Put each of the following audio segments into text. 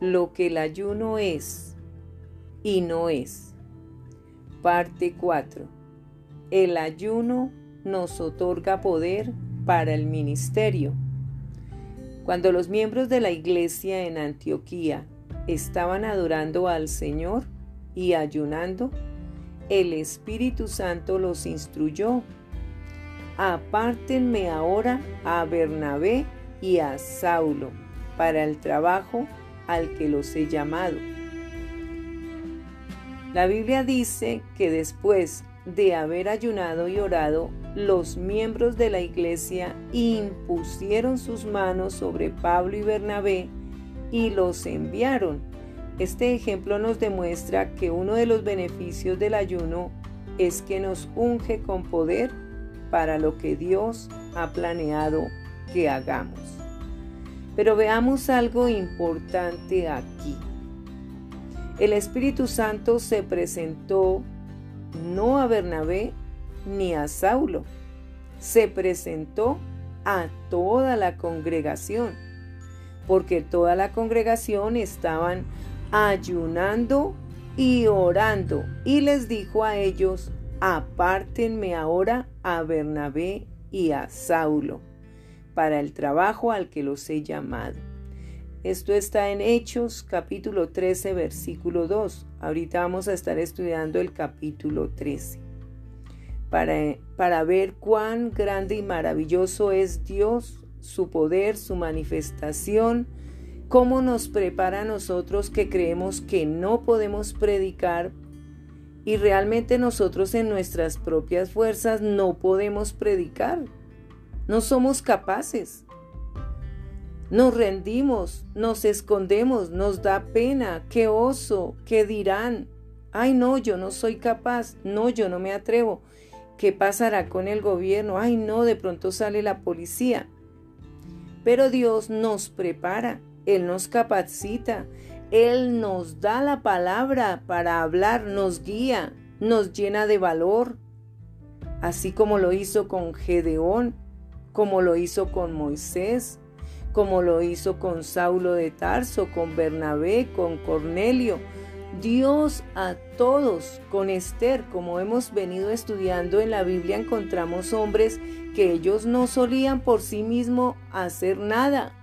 lo que el ayuno es y no es. Parte 4. El ayuno nos otorga poder para el ministerio. Cuando los miembros de la iglesia en Antioquía estaban adorando al Señor y ayunando, el Espíritu Santo los instruyó. Apártenme ahora a Bernabé y a Saulo para el trabajo al que los he llamado. La Biblia dice que después de haber ayunado y orado, los miembros de la iglesia impusieron sus manos sobre Pablo y Bernabé y los enviaron. Este ejemplo nos demuestra que uno de los beneficios del ayuno es que nos unge con poder para lo que Dios ha planeado que hagamos. Pero veamos algo importante aquí. El Espíritu Santo se presentó no a Bernabé ni a Saulo, se presentó a toda la congregación, porque toda la congregación estaban ayunando y orando, y les dijo a ellos, apártenme ahora a Bernabé y a Saulo para el trabajo al que los he llamado. Esto está en Hechos capítulo 13 versículo 2. Ahorita vamos a estar estudiando el capítulo 13. Para, para ver cuán grande y maravilloso es Dios, su poder, su manifestación, cómo nos prepara a nosotros que creemos que no podemos predicar y realmente nosotros en nuestras propias fuerzas no podemos predicar. No somos capaces. Nos rendimos, nos escondemos, nos da pena, qué oso, qué dirán. Ay, no, yo no soy capaz, no, yo no me atrevo. ¿Qué pasará con el gobierno? Ay, no, de pronto sale la policía. Pero Dios nos prepara, Él nos capacita, Él nos da la palabra para hablar, nos guía, nos llena de valor, así como lo hizo con Gedeón, como lo hizo con Moisés, como lo hizo con Saulo de Tarso, con Bernabé, con Cornelio. Dios a todos, con Esther, como hemos venido estudiando en la Biblia, encontramos hombres que ellos no solían por sí mismos hacer nada.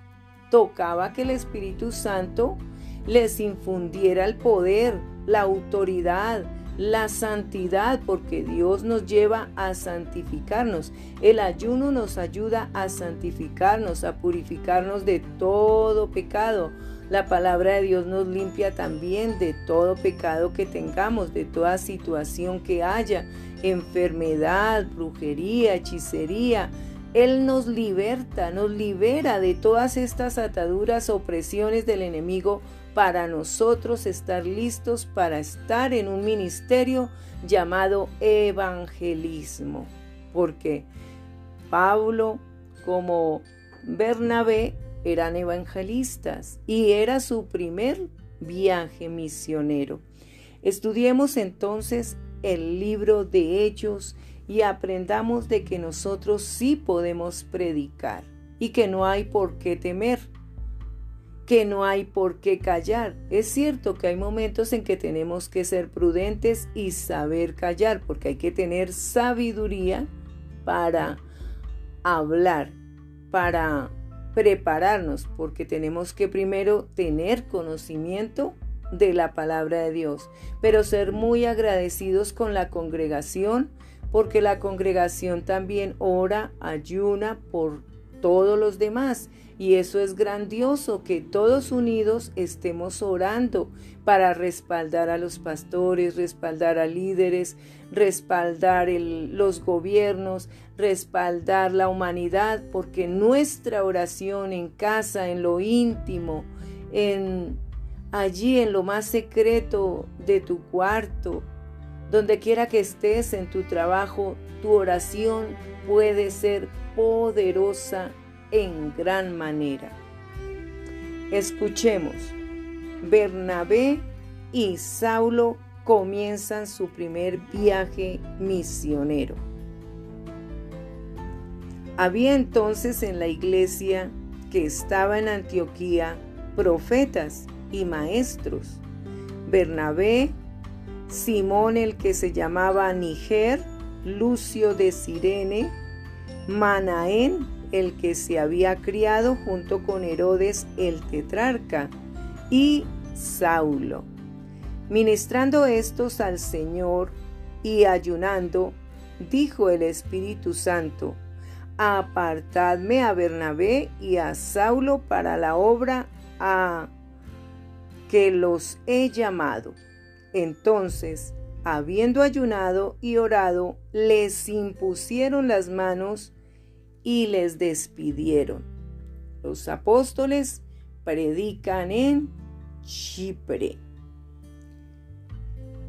Tocaba que el Espíritu Santo les infundiera el poder, la autoridad, la santidad, porque Dios nos lleva a santificarnos. El ayuno nos ayuda a santificarnos, a purificarnos de todo pecado. La palabra de Dios nos limpia también de todo pecado que tengamos, de toda situación que haya, enfermedad, brujería, hechicería. Él nos liberta, nos libera de todas estas ataduras, opresiones del enemigo para nosotros estar listos para estar en un ministerio llamado evangelismo. Porque Pablo como Bernabé eran evangelistas y era su primer viaje misionero. Estudiemos entonces el libro de Hechos y aprendamos de que nosotros sí podemos predicar y que no hay por qué temer que no hay por qué callar. Es cierto que hay momentos en que tenemos que ser prudentes y saber callar, porque hay que tener sabiduría para hablar, para prepararnos, porque tenemos que primero tener conocimiento de la palabra de Dios, pero ser muy agradecidos con la congregación, porque la congregación también ora, ayuna por todos los demás. Y eso es grandioso, que todos unidos estemos orando para respaldar a los pastores, respaldar a líderes, respaldar los gobiernos, respaldar la humanidad, porque nuestra oración en casa, en lo íntimo, en allí en lo más secreto de tu cuarto, donde quiera que estés en tu trabajo, tu oración puede ser poderosa en gran manera. Escuchemos. Bernabé y Saulo comienzan su primer viaje misionero. Había entonces en la iglesia que estaba en Antioquía profetas y maestros. Bernabé, Simón el que se llamaba Niger, Lucio de Sirene, Manaén el que se había criado junto con Herodes el tetrarca, y Saulo. Ministrando estos al Señor y ayunando, dijo el Espíritu Santo, apartadme a Bernabé y a Saulo para la obra a que los he llamado. Entonces, habiendo ayunado y orado, les impusieron las manos y les despidieron. Los apóstoles predican en Chipre.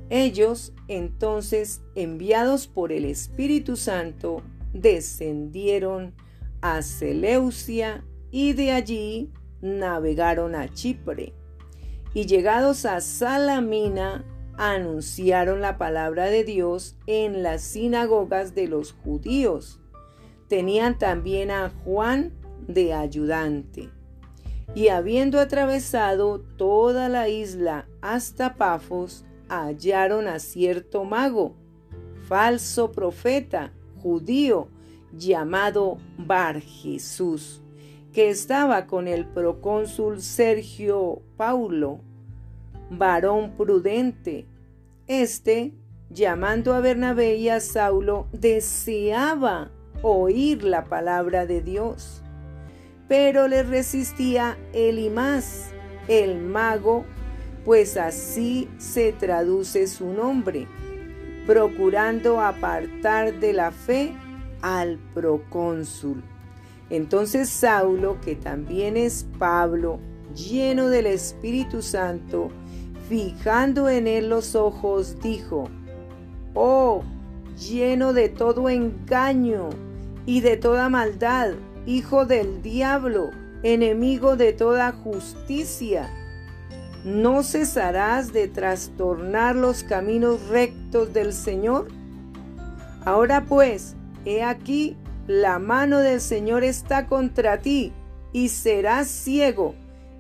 Ellos, entonces, enviados por el Espíritu Santo, descendieron a Seleucia y de allí navegaron a Chipre. Y llegados a Salamina, anunciaron la palabra de Dios en las sinagogas de los judíos. Tenían también a Juan de ayudante. Y habiendo atravesado toda la isla hasta Pafos, hallaron a cierto mago, falso profeta, judío, llamado Bar Jesús, que estaba con el procónsul Sergio Paulo, varón prudente. Este, llamando a Bernabé y a Saulo, deseaba oír la palabra de Dios. Pero le resistía Elimás, el mago, pues así se traduce su nombre procurando apartar de la fe al procónsul. Entonces Saulo, que también es Pablo, lleno del Espíritu Santo, fijando en él los ojos, dijo, Oh, lleno de todo engaño y de toda maldad, hijo del diablo, enemigo de toda justicia ¿No cesarás de trastornar los caminos rectos del Señor? Ahora pues, he aquí, la mano del Señor está contra ti, y serás ciego,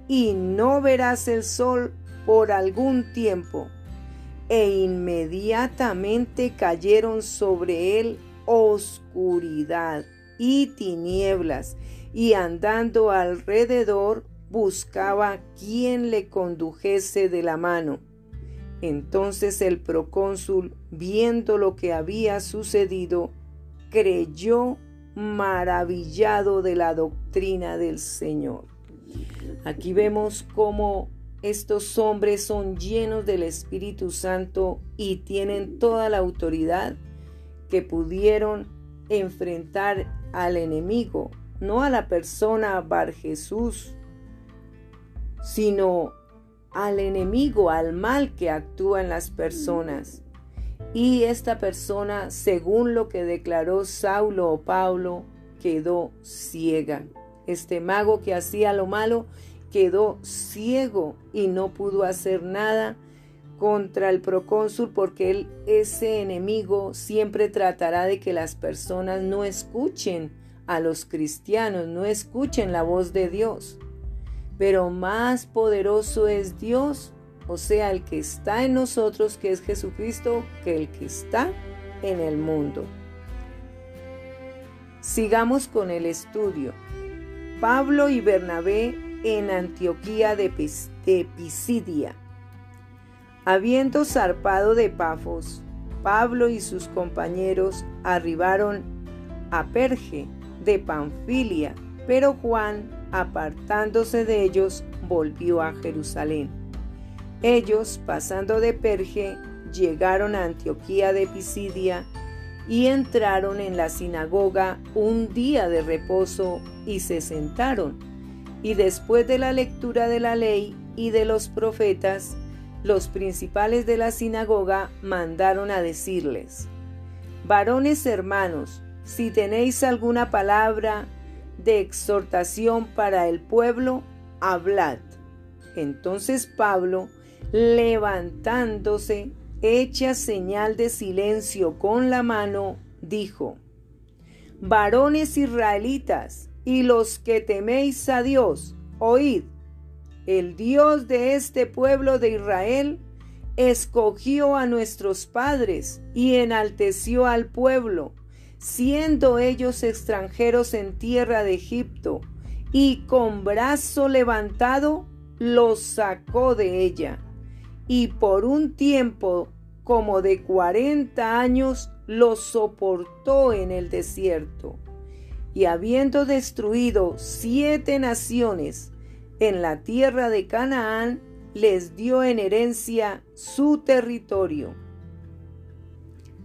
y no verás el sol por algún tiempo. E inmediatamente cayeron sobre él oscuridad y tinieblas, y andando alrededor buscaba quien le condujese de la mano. Entonces el procónsul, viendo lo que había sucedido, creyó maravillado de la doctrina del Señor. Aquí vemos cómo estos hombres son llenos del Espíritu Santo y tienen toda la autoridad que pudieron enfrentar al enemigo, no a la persona Bar Jesús, sino al enemigo, al mal que actúa en las personas. Y esta persona, según lo que declaró Saulo o Pablo, quedó ciega. Este mago que hacía lo malo quedó ciego y no pudo hacer nada contra el procónsul porque él, ese enemigo siempre tratará de que las personas no escuchen a los cristianos, no escuchen la voz de Dios pero más poderoso es Dios, o sea, el que está en nosotros, que es Jesucristo, que el que está en el mundo. Sigamos con el estudio. Pablo y Bernabé en Antioquía de, Pisidia. Habiendo zarpado de Pafos, Pablo y sus compañeros arribaron a Perge de Panfilia, pero Juan apartándose de ellos, volvió a Jerusalén. Ellos, pasando de Perge, llegaron a Antioquía de Pisidia y entraron en la sinagoga un día de reposo y se sentaron. Y después de la lectura de la ley y de los profetas, los principales de la sinagoga mandaron a decirles, Varones hermanos, si tenéis alguna palabra de exhortación para el pueblo, hablad. Entonces Pablo, levantándose, hecha señal de silencio con la mano, dijo, Varones israelitas y los que teméis a Dios, oíd. el Dios de este pueblo de Israel, escogió a nuestros padres y enalteció al pueblo, siendo ellos extranjeros en tierra de Egipto, y con brazo levantado los sacó de ella, y por un tiempo como de cuarenta años los soportó en el desierto. Y habiendo destruido siete naciones en la tierra de Canaán, les dio en herencia su territorio.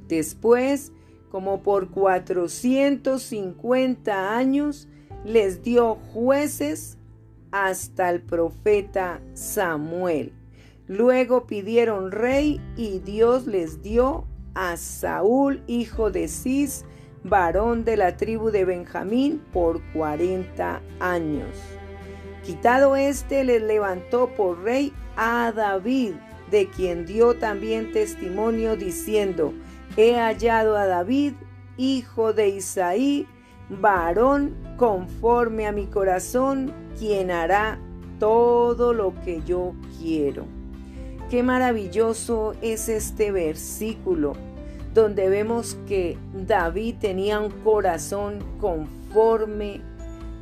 Después, como por cuatrocientos cincuenta años, les dio jueces hasta el profeta Samuel. Luego pidieron rey y Dios les dio a Saúl, hijo de Cis, varón de la tribu de Benjamín, por cuarenta años. Quitado éste, les levantó por rey a David, de quien dio también testimonio diciendo, he hallado a David, hijo de Isaí, varón conforme a mi corazón, quien hará todo lo que yo quiero. Qué maravilloso es este versículo donde vemos que David tenía un corazón conforme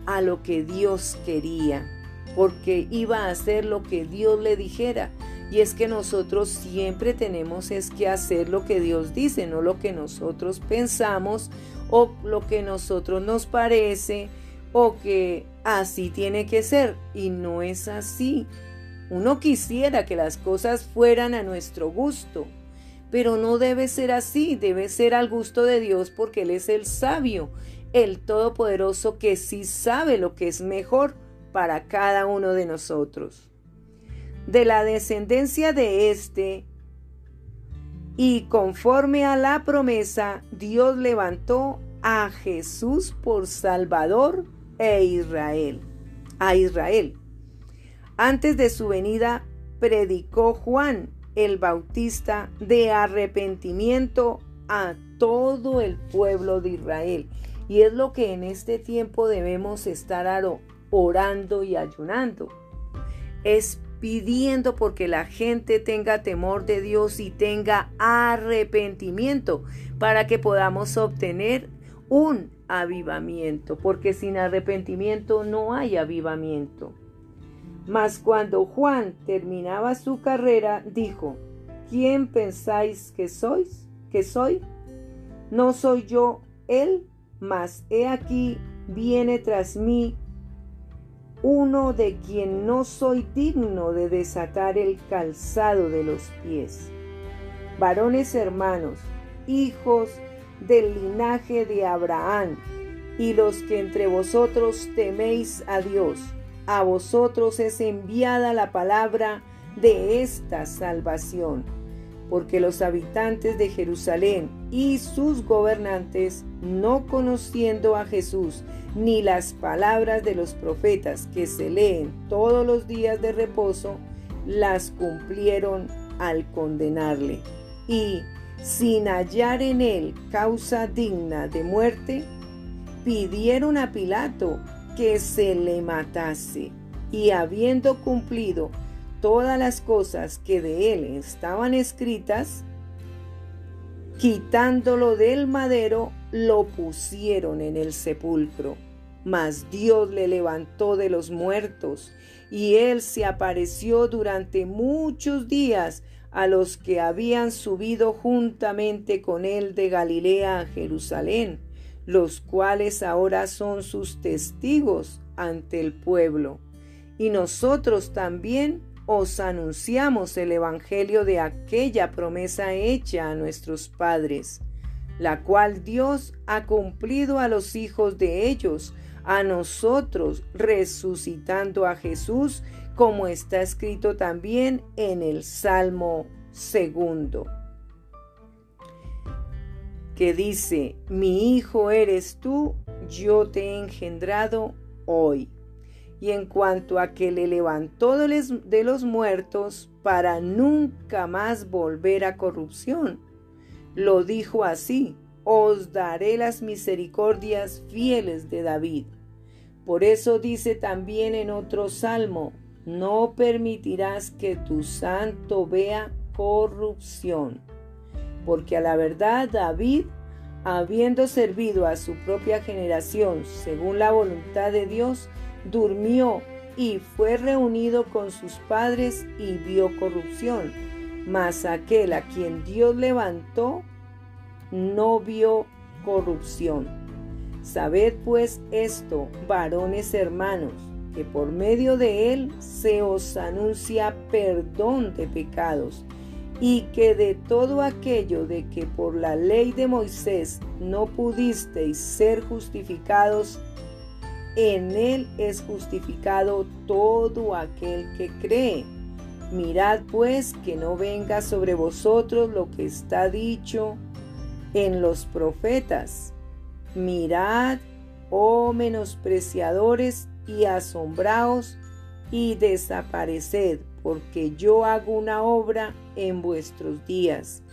a lo que Dios quería, porque iba a hacer lo que Dios le dijera. Y es que nosotros siempre tenemos es que hacer lo que Dios dice, no lo que nosotros pensamos o lo que nosotros nos parece o que así tiene que ser. Y no es así. Uno quisiera que las cosas fueran a nuestro gusto, pero no debe ser así, debe ser al gusto de Dios porque Él es el sabio, el todopoderoso que sí sabe lo que es mejor para cada uno de nosotros. De la descendencia de éste, y conforme a la promesa, Dios levantó a Jesús por Salvador e Israel, a Israel. Antes de su venida, predicó Juan el Bautista de arrepentimiento a todo el pueblo de Israel. Y es lo que en este tiempo debemos estar orando y ayunando. Es pidiendo porque la gente tenga temor de Dios y tenga arrepentimiento para que podamos obtener un avivamiento, porque sin arrepentimiento no hay avivamiento. Mas cuando Juan terminaba su carrera, dijo, ¿quién pensáis que sois? ¿Que soy? No soy yo él, mas he aquí viene tras mí uno de quien no soy digno de desatar el calzado de los pies. Varones hermanos, hijos del linaje de Abraham, y los que entre vosotros teméis a Dios, a vosotros es enviada la palabra de esta salvación, porque los habitantes de Jerusalén y sus gobernantes, no conociendo a Jesús, ni las palabras de los profetas que se leen todos los días de reposo, las cumplieron al condenarle. Y, sin hallar en él causa digna de muerte, pidieron a Pilato que se le matase. Y habiendo cumplido todas las cosas que de él estaban escritas, quitándolo del madero, lo pusieron en el sepulcro. Mas Dios le levantó de los muertos, y él se apareció durante muchos días a los que habían subido juntamente con él de Galilea a Jerusalén los cuales ahora son sus testigos ante el pueblo. Y nosotros también os anunciamos el Evangelio de aquella promesa hecha a nuestros padres, la cual Dios ha cumplido a los hijos de ellos, a nosotros resucitando a Jesús, como está escrito también en el Salmo segundo que dice, mi hijo eres tú, yo te he engendrado hoy. Y en cuanto a que le levantó de los muertos para nunca más volver a corrupción, lo dijo así, os daré las misericordias fieles de David. Por eso dice también en otro salmo, no permitirás que tu santo vea corrupción. Porque a la verdad David, habiendo servido a su propia generación según la voluntad de Dios, durmió y fue reunido con sus padres y vio corrupción. Mas aquel a quien Dios levantó no vio corrupción. Sabed pues esto, varones hermanos, que por medio de él se os anuncia perdón de pecados, y que de todo aquello de que por la ley de Moisés no pudisteis ser justificados, en él es justificado todo aquel que cree. Mirad pues que no venga sobre vosotros lo que está dicho en los profetas. Mirad, oh menospreciadores, y asombraos y desapareced, porque yo hago una obra en vuestros días,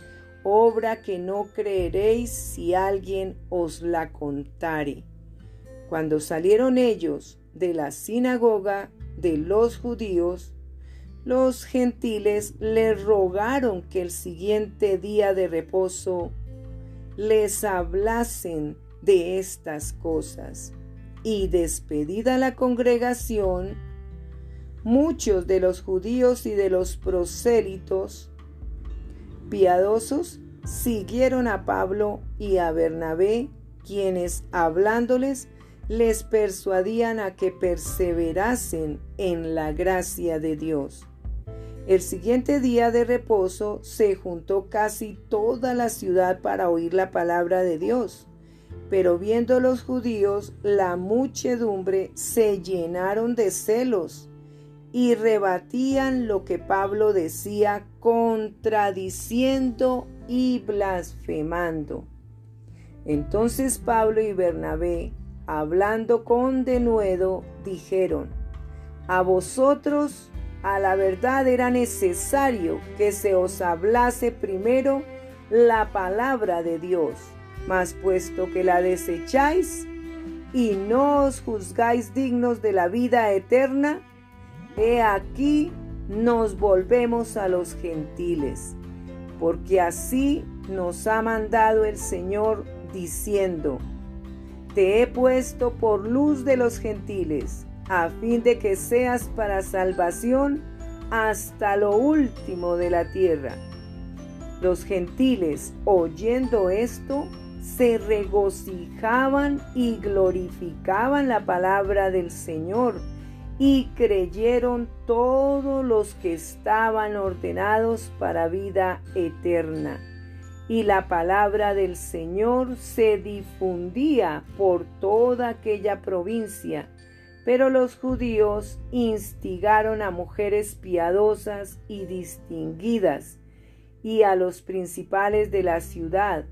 obra que no creeréis si alguien os la contare. Cuando salieron ellos de la sinagoga de los judíos, los gentiles le rogaron que el siguiente día de reposo les hablasen de estas cosas. Y despedida la congregación, muchos de los judíos y de los prosélitos piadosos siguieron a Pablo y a Bernabé, quienes hablándoles les persuadían a que perseverasen en la gracia de Dios. El siguiente día de reposo se juntó casi toda la ciudad para oír la palabra de Dios. Pero viendo los judíos la muchedumbre, se llenaron de celos y rebatían lo que Pablo decía, contradiciendo y blasfemando. Entonces Pablo y Bernabé, hablando con denuedo, dijeron, a vosotros a la verdad era necesario que se os hablase primero la palabra de Dios, mas puesto que la desecháis y no os juzgáis dignos de la vida eterna, he aquí nos volvemos a los gentiles, porque así nos ha mandado el Señor diciendo, Te he puesto por luz de los gentiles a fin de que seas para salvación hasta lo último de la tierra. Los gentiles, oyendo esto, se regocijaban y glorificaban la palabra del Señor, y creyeron todos los que estaban ordenados para vida eterna. Y la palabra del Señor se difundía por toda aquella provincia pero los judíos instigaron a mujeres piadosas y distinguidas y a los principales de la ciudad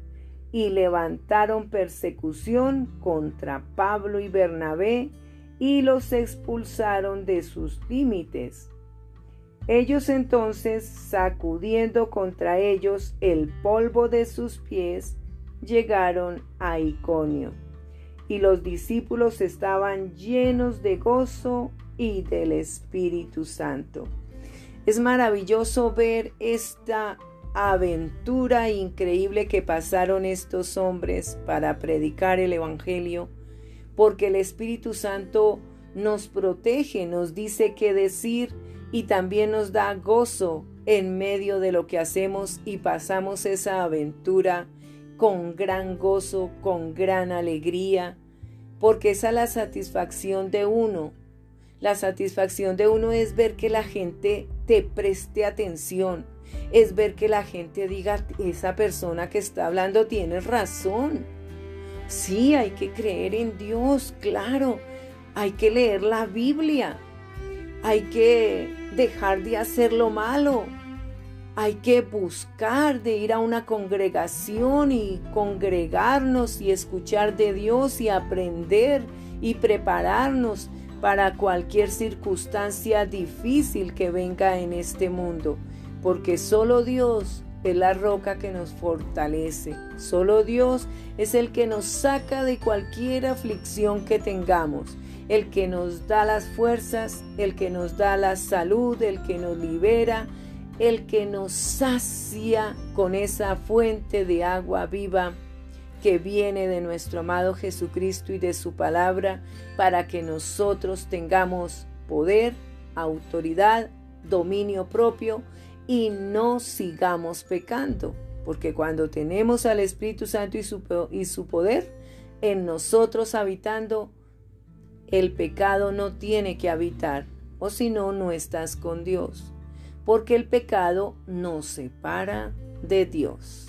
y levantaron persecución contra Pablo y Bernabé y los expulsaron de sus límites. Ellos entonces, sacudiendo contra ellos el polvo de sus pies, llegaron a Iconio y los discípulos estaban llenos de gozo y del Espíritu Santo. Es maravilloso ver esta aventura increíble que pasaron estos hombres para predicar el Evangelio, porque el Espíritu Santo nos protege, nos dice qué decir y también nos da gozo en medio de lo que hacemos y pasamos esa aventura con gran gozo, con gran alegría, porque esa es la satisfacción de uno. La satisfacción de uno es ver que la gente te preste atención, es ver que la gente diga, esa persona que está hablando tiene razón. Sí, hay que creer en Dios, claro, hay que leer la Biblia, hay que dejar de hacer lo malo, hay que buscar de ir a una congregación y congregarnos y escuchar de Dios y aprender y prepararnos para cualquier circunstancia difícil que venga en este mundo, porque solo Dios es la roca que nos fortalece, solo Dios es el que nos saca de cualquier aflicción que tengamos el que nos da las fuerzas, el que nos da la salud, el que nos libera, el que nos sacia con esa fuente de agua viva que viene de nuestro amado Jesucristo y de su palabra para que nosotros tengamos poder, autoridad, dominio propio y no sigamos pecando. Porque cuando tenemos al Espíritu Santo y su, y su poder en nosotros habitando, el pecado no tiene que habitar, o si no, no estás con Dios, porque el pecado nos separa de Dios.